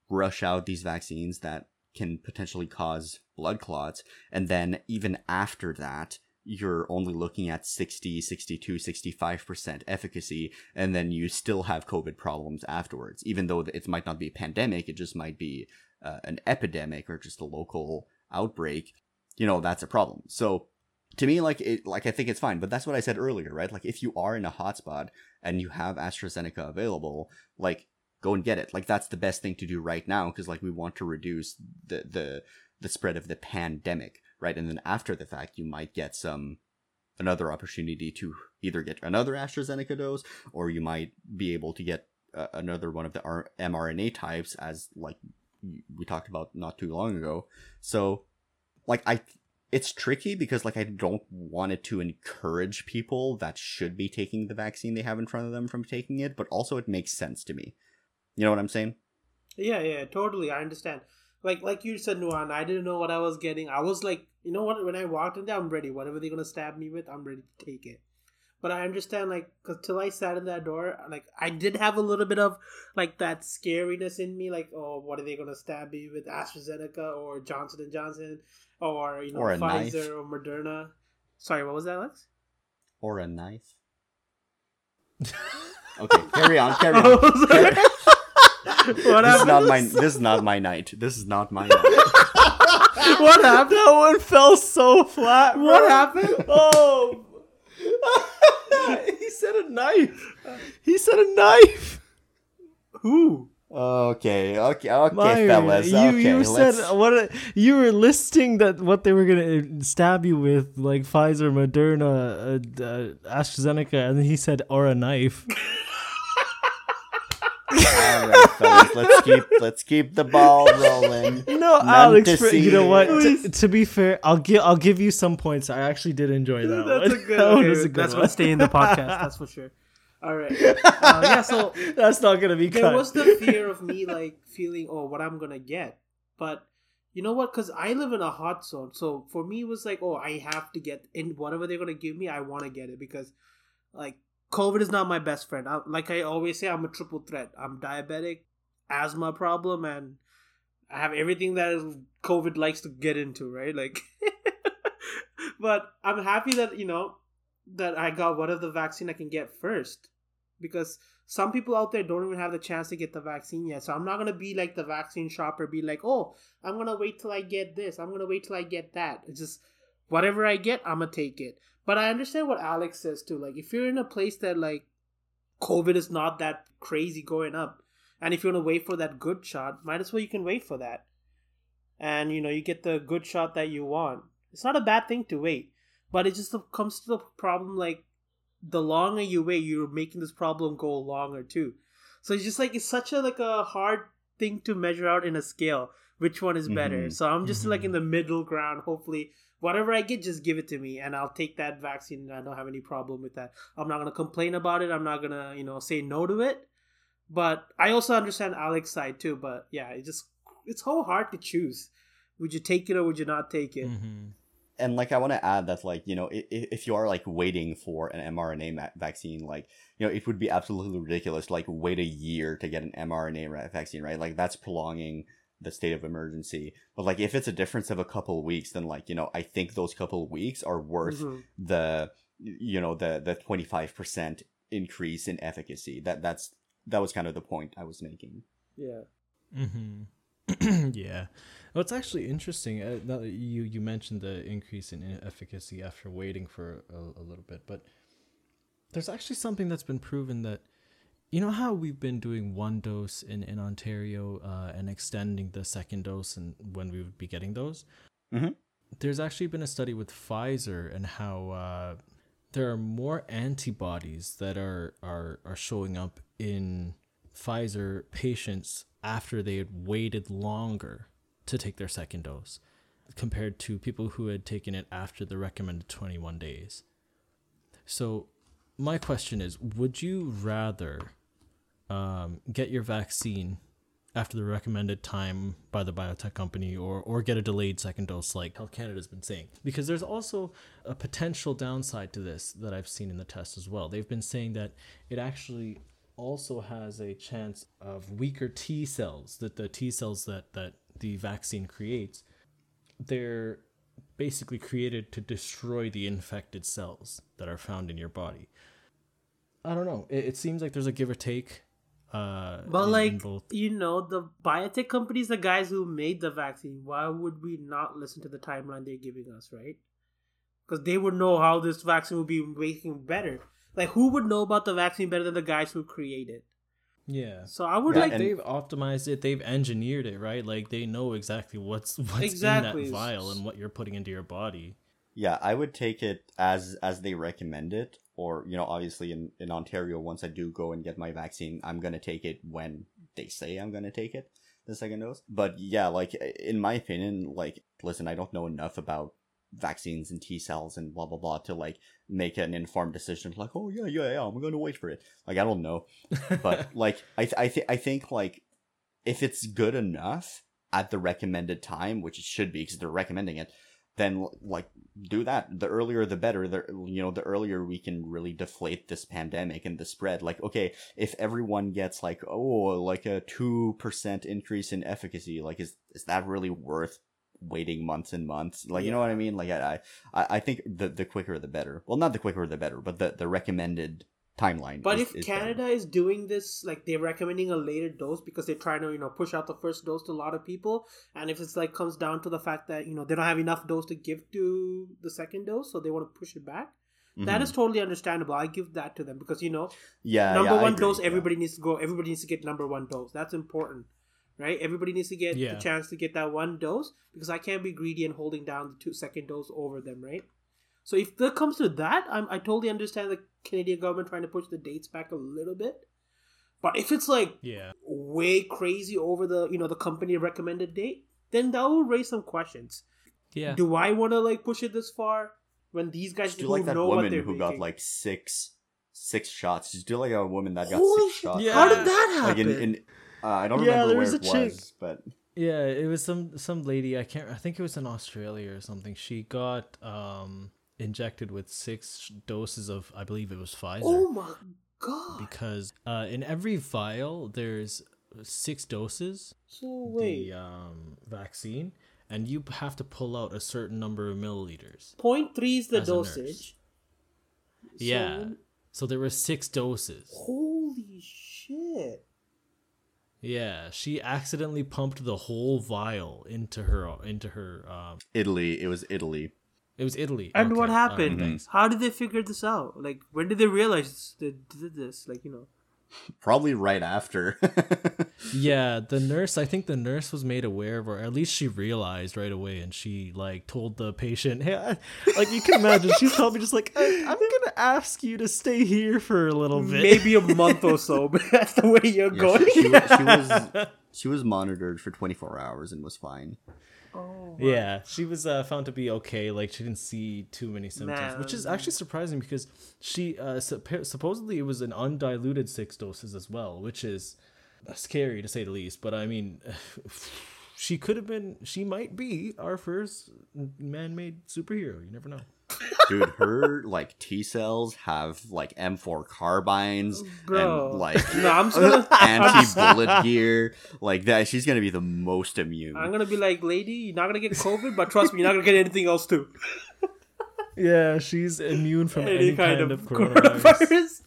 rush out these vaccines that can potentially cause blood clots. And then even after that you're only looking at 60 62 65% efficacy and then you still have covid problems afterwards. Even though it might not be a pandemic it just might be uh, an epidemic or just a local outbreak you know that's a problem. So to me like it like i think it's fine. But that's what i said earlier right? Like if you are in a hotspot and you have astrazeneca available like go and get it. Like that's the best thing to do right now because like we want to reduce the the the spread of the pandemic right? And then after the fact you might get some another opportunity to either get another astrazeneca dose or you might be able to get uh, another one of the R- mrna types as like we talked about not too long ago. So like i it's tricky because like I don't want it to encourage people that should be taking the vaccine they have in front of them from taking it, but also it makes sense to me. You know what I'm saying? Yeah, yeah, totally. I understand. Like, like you said, Nuwan, I didn't know what I was getting. I was like, you know what? When I walked in there, I'm ready. Whatever they're gonna stab me with, I'm ready to take it. But I understand, like, cause till I sat in that door, like, I did have a little bit of like that scariness in me, like, oh, what are they gonna stab me with? AstraZeneca or Johnson and Johnson, or you know, Or Pfizer knife. or Moderna. Sorry, what was that, Alex? Or a knife. <laughs> Okay, carry on, carry on. <laughs> Oh, sorry. <laughs> what this is not my this is not my night. This is not my night. what happened? That one fell so flat. bro. What happened? Oh. <laughs> he said a knife. He said a knife. Who? Okay, okay, okay, Maiyuran, fellas. you okay, you said what you were listing that what they were gonna stab you with, like Pfizer, Moderna, uh, uh, AstraZeneca, and then he said or a knife. <laughs> All right, fellas, let's keep let's keep the ball rolling. <laughs> No, None Alex. to for- you know what? To, to be fair, I'll give I'll give you some points. I actually did enjoy that That's one. a good. <laughs> that okay, was a good that's one. what's staying in the podcast. That's for sure. All right. Uh, yeah. So <laughs> That's not gonna be there cut. was the fear of me like feeling, oh, what I'm gonna get, but you know what? Because I live in a hot zone, so for me it was like, oh, I have to get in whatever they're gonna give me. I want to get it because, like, COVID is not my best friend. I, like I always say, I'm a triple threat. I'm diabetic, asthma problem, and I have everything that COVID likes to get into, right? Like, <laughs> but I'm happy that you know that I got the vaccine I can get first because some people out there don't even have the chance to get the vaccine yet. So I'm not gonna be like the vaccine shopper, be like, oh, I'm gonna wait till I get this. I'm gonna wait till I get that. It's just whatever I get, I'm gonna take it. But I understand what Alex says too. Like if you're in a place that like COVID is not that crazy going up, and if you want to wait for that good shot, might as well you can wait for that. And you know you get the good shot that you want. It's not a bad thing to wait, but it just comes to the problem like the longer you wait, you're making this problem go longer too. So it's just like it's such a like a hard thing to measure out in a scale. Which one is better? Mhm. So I'm just like Mhm. in the middle ground. Hopefully, whatever I get, just give it to me, and I'll take that vaccine. I don't have any problem with that. I'm not gonna complain about it. I'm not gonna you know say no to it. But I also understand Alex's side too. But yeah, it just it's so hard to choose. Would you take it or would you not take it? Mhm. and like i want to add that like you know if, if you are like waiting for an mrna ma- vaccine like you know it would be absolutely ridiculous to like wait a year to get an mrna ra- vaccine right like that's prolonging the state of emergency but like if it's a difference of a couple of weeks then like you know i think those couple of weeks are worth Mhm. the you know the the 25% increase in efficacy that that's that was kind of the point i was making Yeah. Mm-hmm. <clears throat> yeah. Well, it's actually interesting. Uh, now that you you mentioned the increase in efficacy after waiting for a, a little bit, but there's actually something that's been proven that you know how we've been doing one dose in in Ontario uh, and extending the second dose and when we would be getting those. Mhm. There's actually been a study with Pfizer and how uh, there are more antibodies that are are are showing up in Pfizer patients after they had waited longer to take their second dose compared to people who had taken it after the recommended 21 days. So, my question is would you rather um, get your vaccine after the recommended time by the biotech company or, or get a delayed second dose like Health Canada's been saying? Because there's also a potential downside to this that I've seen in the test as well. They've been saying that it actually also has a chance of weaker T cells, that the T cells that, that the vaccine creates, they're basically created to destroy the infected cells that are found in your body. I don't know. It, it seems like there's a give or take. Uh, But in- in like both. you know, the biotech companies, the guys who made the vaccine, why would we not listen to the timeline they're giving us, right? Because they would know how this vaccine would be making better. Like, who would know about the vaccine better than the guys who create it? yeah. So I would Yeah, like they've optimized it. They've engineered it, right? Like they know exactly what's <laughs> what's Exactly. in that vial and what you're putting into your body. Yeah, I would take it as as they recommend it, or you know, obviously in in Ontario, once I do go and get my vaccine, I'm gonna take it when they say I'm gonna take it, the second dose. But yeah, like in my opinion, like listen, I don't know enough about vaccines and T cells and blah blah blah to like make an informed decision. Like, oh yeah, yeah, yeah, I'm gonna wait for it. Like I don't know, <laughs> but like I th- I think I think like if it's good enough at the recommended time, which it should be because they're recommending it, then like do that. The earlier the better. The you know the earlier we can really deflate this pandemic and the spread. Like okay, if everyone gets like oh like a two percent increase in efficacy, like is is that really worth? waiting months and months like you know what i mean like i i, I think the the quicker the better well not the quicker the better but the the recommended timeline But is- if is better. Canada is doing this, like they're recommending a later dose because they're trying to, you know, push out the first dose to a lot of people, and if it's like comes down to the fact that you know they don't have enough dose to give to the second dose, so they want to push it back. That Mhm. is totally understandable. I give that to them because you know, yeah number yeah, one agree, dose, yeah. everybody needs to go. Everybody needs to get number one dose. That's important, right? Everybody needs to get Yeah. the chance to get that one dose because I can't be greedy and holding down the two second dose over them, right? So if that comes to that, I'm, I totally understand the Canadian government trying to push the dates back a little bit. But if it's like Yeah. way crazy over the you know the company recommended date, then that will raise some questions. Yeah. Do I want to like push it this far when these guys Just do like that know woman they're who got like six six shots. Just do like a woman that got Holy six shit! shots. Yeah. How did that Like happen? in, in uh, I don't Yeah, remember there where was it chick. was, but Yeah, it was some some lady. I can't. I think it was in Australia or something. She got um injected with six doses of, I believe it was Pfizer. oh my god! because uh, in every vial there's six doses So wait, the um, vaccine, and you have to pull out a certain number of milliliters. point three is the as a nurse. dosage. yeah. So- So there were six doses. Holy shit! Yeah, she accidentally pumped the whole vial into her into her. Um, Italy. It was Italy. It was Italy. And what Okay, alright, happened? thanks. How did they figure this out? Like, when did they realize they did this? Like, you know. Probably right after. <laughs> Yeah, the nurse. I think the nurse was made aware of, or at least she realized right away, and she like told the patient, "Hey, I, like you can imagine, she's probably just like, I, I'm gonna ask you to stay here for a little bit." Maybe a month or so, but <laughs> that's the way you're Yeah, going. she, she, she was <laughs> she was monitored for 24 hours and was fine. Oh, Yeah, she was uh, found to be okay. Like she didn't see too many symptoms, which is actually surprising because she uh, suppo- supposedly it was an undiluted six doses as well, which is scary to say the least. But I mean, <sighs> she could have been, she might be our first man-made superhero. You never know. Dude, her like T cells have like M4 carbines Bro. and like <laughs> No, I'm just gonna- anti-bullet <laughs> gear. Like that, she's gonna be the most immune. I'm gonna be like, lady, you're not gonna get COVID, but trust me, you're not gonna get anything else too. <laughs> Yeah, she's immune from Any, kind, of, coronavirus.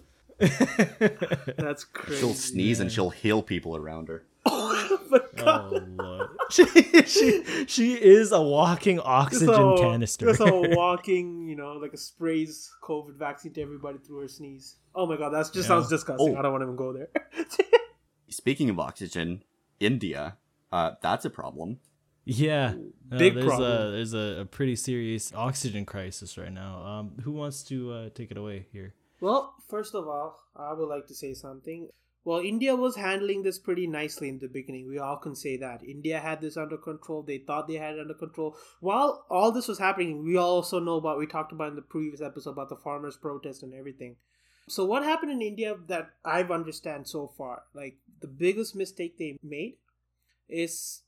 That's crazy. she'll sneeze and she'll heal people around her. oh my oh, god. Oh lord, <laughs> she, she she is a walking oxygen Just a- canister. Just a walking, <laughs> you know, like a sprays COVID vaccine to everybody through her sneeze. Oh my god, that just Yeah. sounds disgusting. Oh. I don't want to even go there. <laughs> Speaking of oxygen, India, uh, that's a problem. Yeah, uh, Big there's problem. a there's a, a pretty serious oxygen crisis right now. Um, who wants to uh, take it away here? Well, first of all, I would like to say something. Well, India was handling this pretty nicely in the beginning. We all can say that. India had this under control. They thought they had it under control. While all this was happening, we also know about, we talked about in the previous episode about the farmers' protest and everything. So, what happened in India that I've understand so far, like the biggest mistake they made is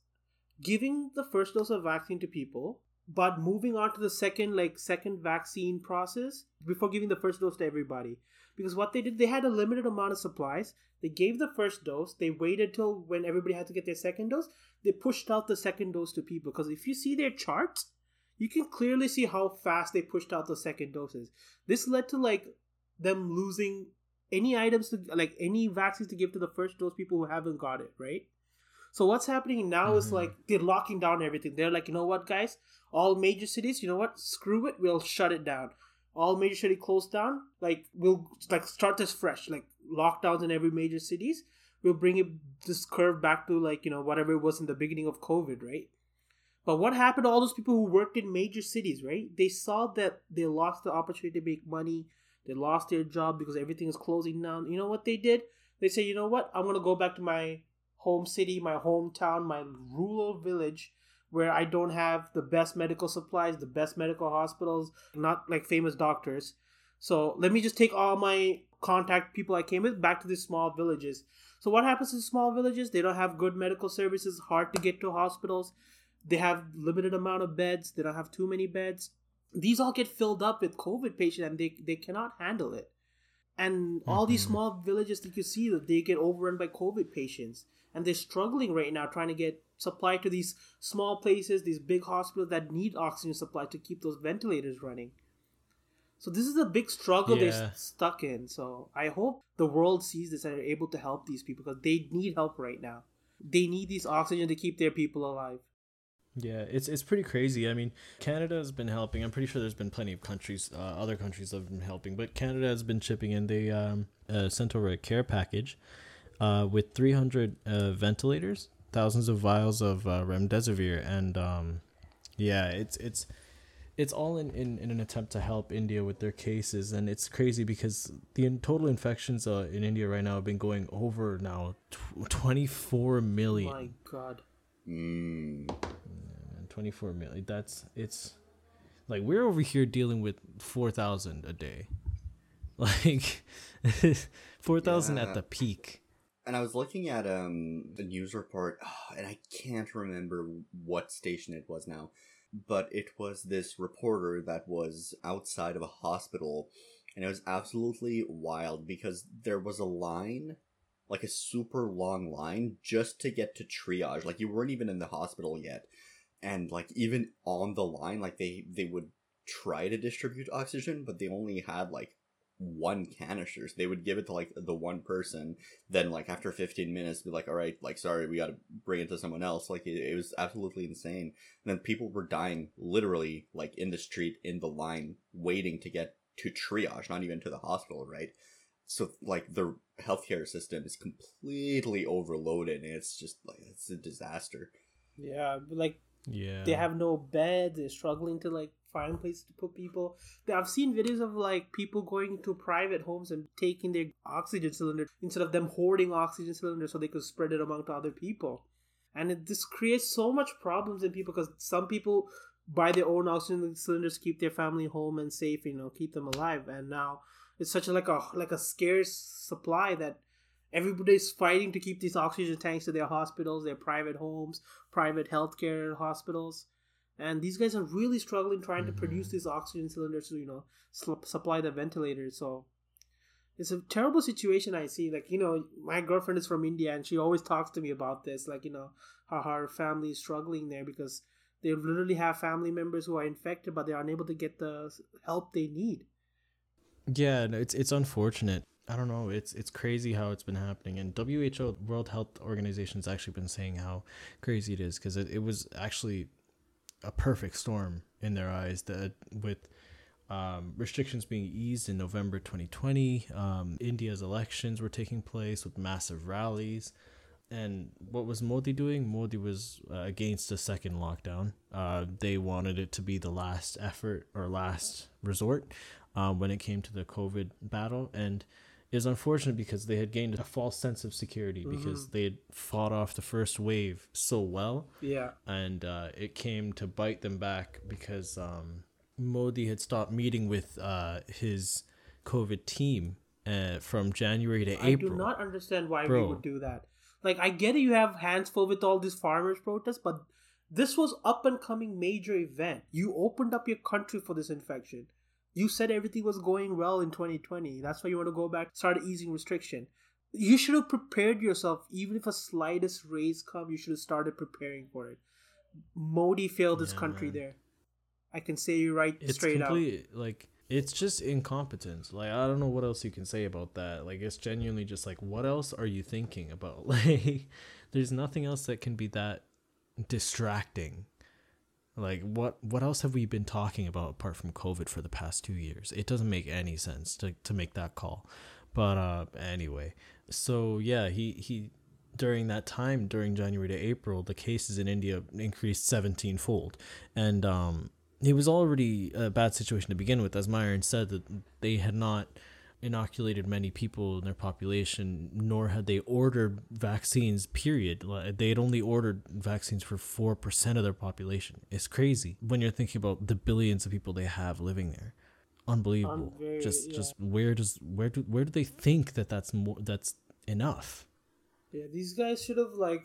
giving the first dose of vaccine to people but moving on to the second like second vaccine process before giving the first dose to everybody because what they did they had a limited amount of supplies they gave the first dose they waited till when everybody had to get their second dose they pushed out the second dose to people because if you see their charts you can clearly see how fast they pushed out the second doses this led to like them losing any items to like any vaccines to give to the first dose people who haven't got it right so what's happening now is Mhm. like they're locking down everything. They're like, you know what, guys? All major cities, you know what? Screw it. We'll shut it down. All major city closed down. Like we'll like start this fresh. Like lockdowns in every major cities. We'll bring it this curve back to like you know whatever it was in the beginning of COVID, right? But what happened to all those people who worked in major cities, right? They saw that they lost the opportunity to make money. They lost their job because everything is closing down. You know what they did? They say, you know what? I'm gonna go back to my home city, my hometown, my rural village where I don't have the best medical supplies, the best medical hospitals, not like famous doctors. So let me just take all my contact people I came with back to these small villages. So what happens in small villages? They don't have good medical services, hard to get to hospitals. They have limited amount of beds. They don't have too many beds. These all get filled up with COVID patients and they, they cannot handle it. And all these Mhm. small villages, you can see that they get overrun by COVID patients. And they're struggling right now trying to get supply to these small places, these big hospitals that need oxygen supply to keep those ventilators running. So this is a big struggle they're stuck in. So I hope the world sees this and are able to help these people because they need help right now. They need these oxygen to keep their people alive. Yeah, it's it's pretty crazy. I mean, Canada has been helping. I'm pretty sure there's been plenty of countries, uh, other countries that have been helping, but Canada has been chipping in. They um, uh, sent over a care package uh, with 300 uh, ventilators, thousands of vials of uh, remdesivir, and um, yeah, it's it's it's all in, in, in an attempt to help India with their cases, and it's crazy because the in total infections uh, in India right now have been going over now tw- twenty four million. My God. Mm. 24 million. That's it's like we're over here dealing with 4,000 a day. <laughs> Like <laughs> 4,000 Yeah. at the peak. And I was looking at um the news report, <sighs> and I can't remember what station it was now, but it was this reporter that was outside of a hospital, and it was absolutely wild because there was a line, like a super long line, just to get to triage. Like you weren't even in the hospital yet, and like even on the line, like they they would try to distribute oxygen, but they only had like one canister. So they would give it to like the one person then like after 15 minutes be like all right like sorry we got to bring it to someone else like it, it was absolutely insane and then people were dying literally like in the street in the line waiting to get to triage not even to the hospital right so like the healthcare system is completely overloaded and it's just like it's a disaster Yeah, like Yeah. they have no beds. They're struggling to like find places to put people. I've seen videos of like people going to private homes and taking their oxygen cylinder instead of them hoarding oxygen cylinders so they could spread it among to other people. And it, this creates so much problems in people because some people buy their own oxygen cylinders, keep their family home and safe, you know, keep them alive. And now it's such a, like a like a scarce supply that everybody's fighting to keep these oxygen tanks to their hospitals, their private homes, private healthcare hospitals. And these guys are really struggling trying to mm-hmm. produce these oxygen cylinders to, you know, su- supply the ventilators. So it's a terrible situation I see. Like, you know, my girlfriend is from India and she always talks to me about this. Like, you know, how her family is struggling there because they literally have family members who are infected, but they're unable to get the help they need. Yeah, it's it's unfortunate. I don't know. It's it's crazy how it's been happening, and WHO, World Health Organization, has actually been saying how crazy it is because it, it was actually a perfect storm in their eyes. That with um, restrictions being eased in November 2020, um, India's elections were taking place with massive rallies. And what was Modi doing? Modi was uh, against a second lockdown. Uh, they wanted it to be the last effort or last resort um, when it came to the COVID battle. And was unfortunate because they had gained a false sense of security because they had fought off the first wave so well. Yeah. And uh, it came to bite them back because um, Modi had stopped meeting with uh, his COVID team uh, from January to I April. I do not understand why we would do that. Like, I get it, you have hands full with all these farmers' protests, but this was up and coming major event. You opened up your country for this infection. You said everything was going well in 2020. That's why you want to go back, start easing restriction. You should have prepared yourself. Even if a slightest raise come, you should have started preparing for it. Modi failed this Yeah, country man. there. I can say you right it's straight out. complete like it's just incompetence like i don't know what else you can say about that like it's genuinely just like what else are you thinking about <laughs> like there's nothing else that can be that distracting like what what else have we been talking about apart from covid for the past two years? It doesn't make any sense to, to make that call. But uh anyway so yeah he he during that time during january to april the cases in india increased 17 fold and um it was already a bad situation to begin with as Maiyuran said that they had not inoculated many people in their population nor had they ordered vaccines period. They had only ordered vaccines for 4% of their population. It's crazy when you're thinking about the billions of people they have living there. Unbelievable. Very- just yeah. just where does where do where do they think that that's more that's enough? Yeah, these guys should have like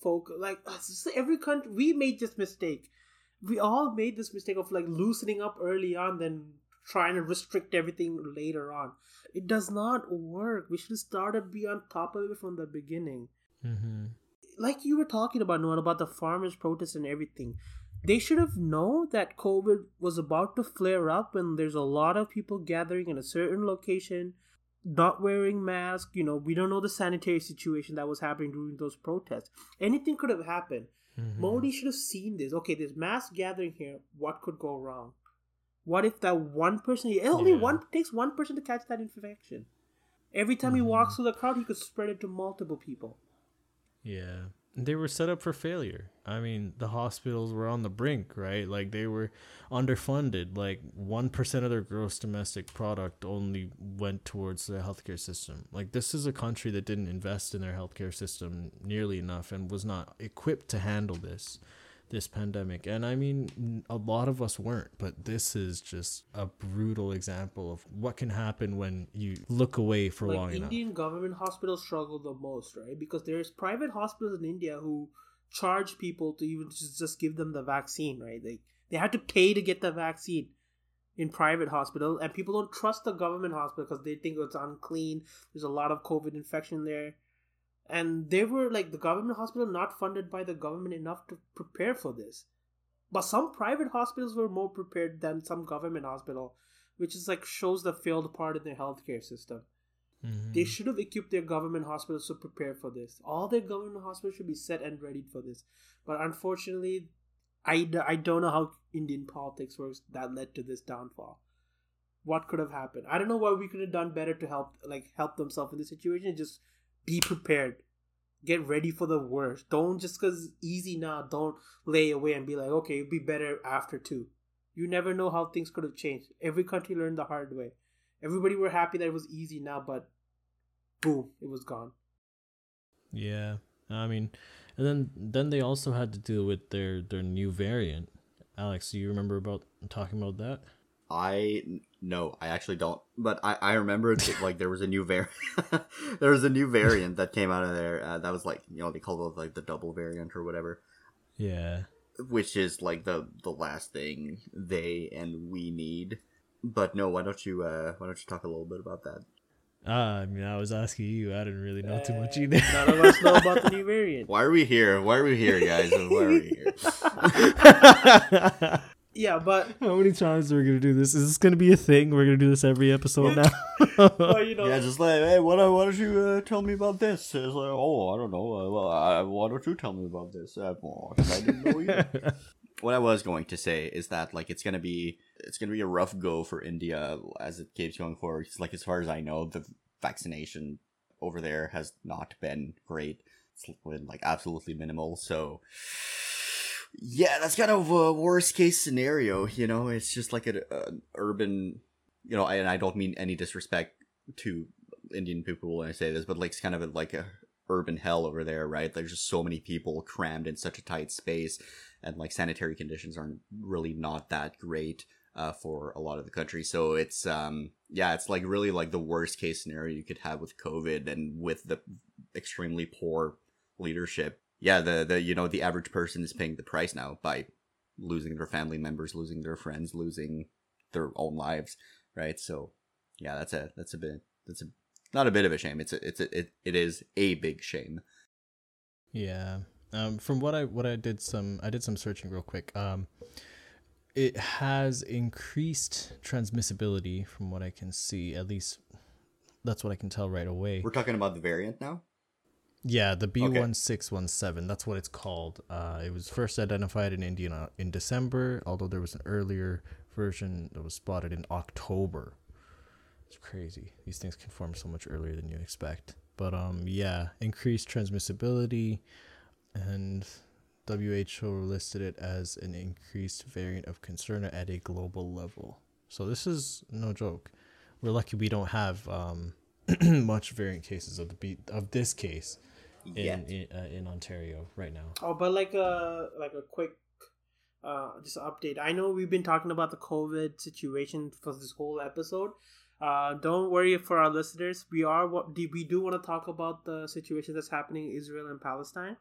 folk like uh, it's every country we made this mistake. We all made this mistake of like loosening up early on, then trying to restrict everything later on. It does not work. We should start started be on top of it from the beginning. mm-hmm. Like you were talking about Nuwan about the farmers' protests and everything. They should have known that COVID was about to flare up and there's a lot of people gathering in a certain location not wearing masks. You know, we don't know the sanitary situation that was happening during those protests. Anything could have happened. Mm-hmm. Modi should have seen this. Okay, there's mass gathering here. What could go wrong? What if that one person? It only Yeah. one takes one person to catch that infection. Every time he Mm-hmm. walks through the crowd, he could spread it to multiple people. Yeah. they were set up for failure. I mean, the hospitals were on the brink, right? Like they were underfunded. Like 1% of their gross domestic product only went towards the healthcare system. Like this is a country that didn't invest in their healthcare system nearly enough and was not equipped to handle this this pandemic. And I mean, a lot of us weren't, but this is just a brutal example of what can happen when you look away for like long Indian enough. government hospitals struggle the most, right? Because there's private hospitals in India who charge people to even just, just give them the vaccine, right? They they have to pay to get the vaccine in private hospital, and people don't trust the government hospital because they think it's unclean. There's a lot of COVID infection there, and they were like the government hospital not funded by the government enough to prepare for this. But some private hospitals were more prepared than some government hospital, which is like shows the failed part in their healthcare system. Mhm. They should have equipped their government hospitals to prepare for this. All their government hospitals should be set and ready for this. But unfortunately, i, I don't know how Indian politics works that led to this downfall. What could have happened? I don't know what we could have done better to help like help themselves in this situation. Just be prepared. Get ready for the worst. Don't just cause easy now, don't lay away and be like, okay, it'll be better after two. You never know how things could have changed. Every country learned the hard way. Everybody were happy that it was easy now, but boom, it was gone. Yeah, I mean, and then then they also had to deal with their their new variant. Alex, do you remember about talking about that? I no, I actually don't. But I I remember that, <laughs> like there was a new variant. <laughs> there was a new variant that came out of there. Uh, that was like you know they called it like the double variant or whatever, Yeah. which is like the the last thing they and we need. But no, why don't you uh why don't you talk a little bit about that? Ah, I mean, I was asking you. I didn't really know too much Uh, either. None of us know about the new <laughs> variant. Why are we here? Why are we here, guys? Why are we here? Yeah, but <laughs> How many times are we gonna do this? Is this gonna be a thing? We're gonna do this every episode now. <laughs> <laughs> well, you know, Yeah, just like, hey, what? don't, why don't you uh, tell me about this? It's like, oh, I don't know. Uh, well, I, why don't you tell me about this? Uh, well, 'cause I didn't know either. what I was going to say is that like it's gonna be it's gonna be a rough go for India as it keeps going forward. 'Cause, like as far as I know, the vaccination over there has not been great. It's been like absolutely minimal. So yeah, that's kind of a worst case scenario. You know, it's just like an urban, you know, and I don't mean any disrespect to Indian people when I say this, but like it's kind of like a urban hell over there, right? There's just so many people crammed in such a tight space, and like sanitary conditions aren't really not that great uh, for a lot of the country. So it's um yeah, it's like really like the worst case scenario you could have with COVID and with the extremely poor leadership. Yeah, the the you know the average person is paying the price now by losing their family members, losing their friends, losing their own lives, right? So yeah, that's a that's a bit that's a not a bit of a shame. It's a, it's a, it, it is a big shame. Yeah. Um, from what I what I did some I did some searching real quick. Um, it has increased transmissibility from what I can see. At least that's what I can tell right away. We're talking about the variant now. Yeah, the B1617, that's what it's called. Uh, it was first identified in India in December, although there was an earlier version that was spotted in October. It's crazy. These things can form so much earlier than you expect. But um yeah, increased transmissibility and WHO listed it as an increased variant of concern at a global level. So this is no joke. We're lucky we don't have um <clears throat> much variant cases of the B- of this case in in, uh, in Ontario right now. Oh, but like a like a quick, uh, just update. I know we've been talking about the COVID situation for this whole episode. Uh, don't worry for our listeners. We are what we do want to talk about the situation that's happening in Israel and Palestine,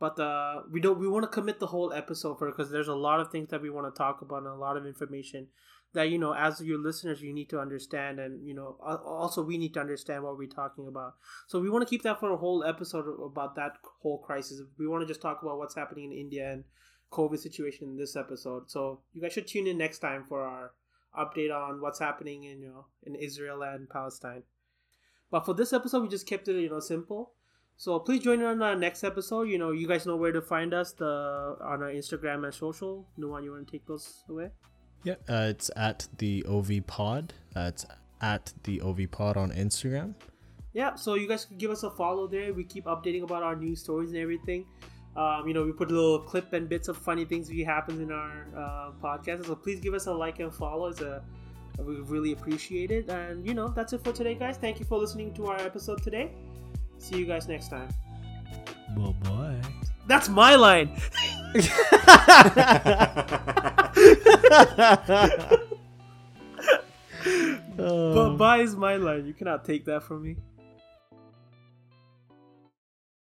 but uh, we don't. We want to commit the whole episode for because there's a lot of things that we want to talk about and a lot of information that you know as your listeners you need to understand and you know also we need to understand what we're talking about. So we want to keep that for a whole episode about that whole crisis. We want to just talk about what's happening in india and covid situation in this episode. So you guys should tune in next time for our update on what's happening in you know in israel and palestine. But for this episode we just kept it you know simple. So please join in on our next episode. You know you guys know where to find us the on our instagram and social. Nuwan, you want to take those away Yeah, uh, it's at the OV Pod. Uh, it's at the OV Pod on Instagram. yeah, so you guys can give us a follow there. We keep updating about our news stories and everything. Um, you know, we put a little clip and bits of funny things that happen in our uh, podcast. So please give us a like and follow. It's a we really appreciate it. And you know, that's it for today, guys. Thank you for listening to our episode today. See you guys next time. Bye bye. That's my line. <laughs> <laughs> <laughs> but bye is my line. You cannot take that from me.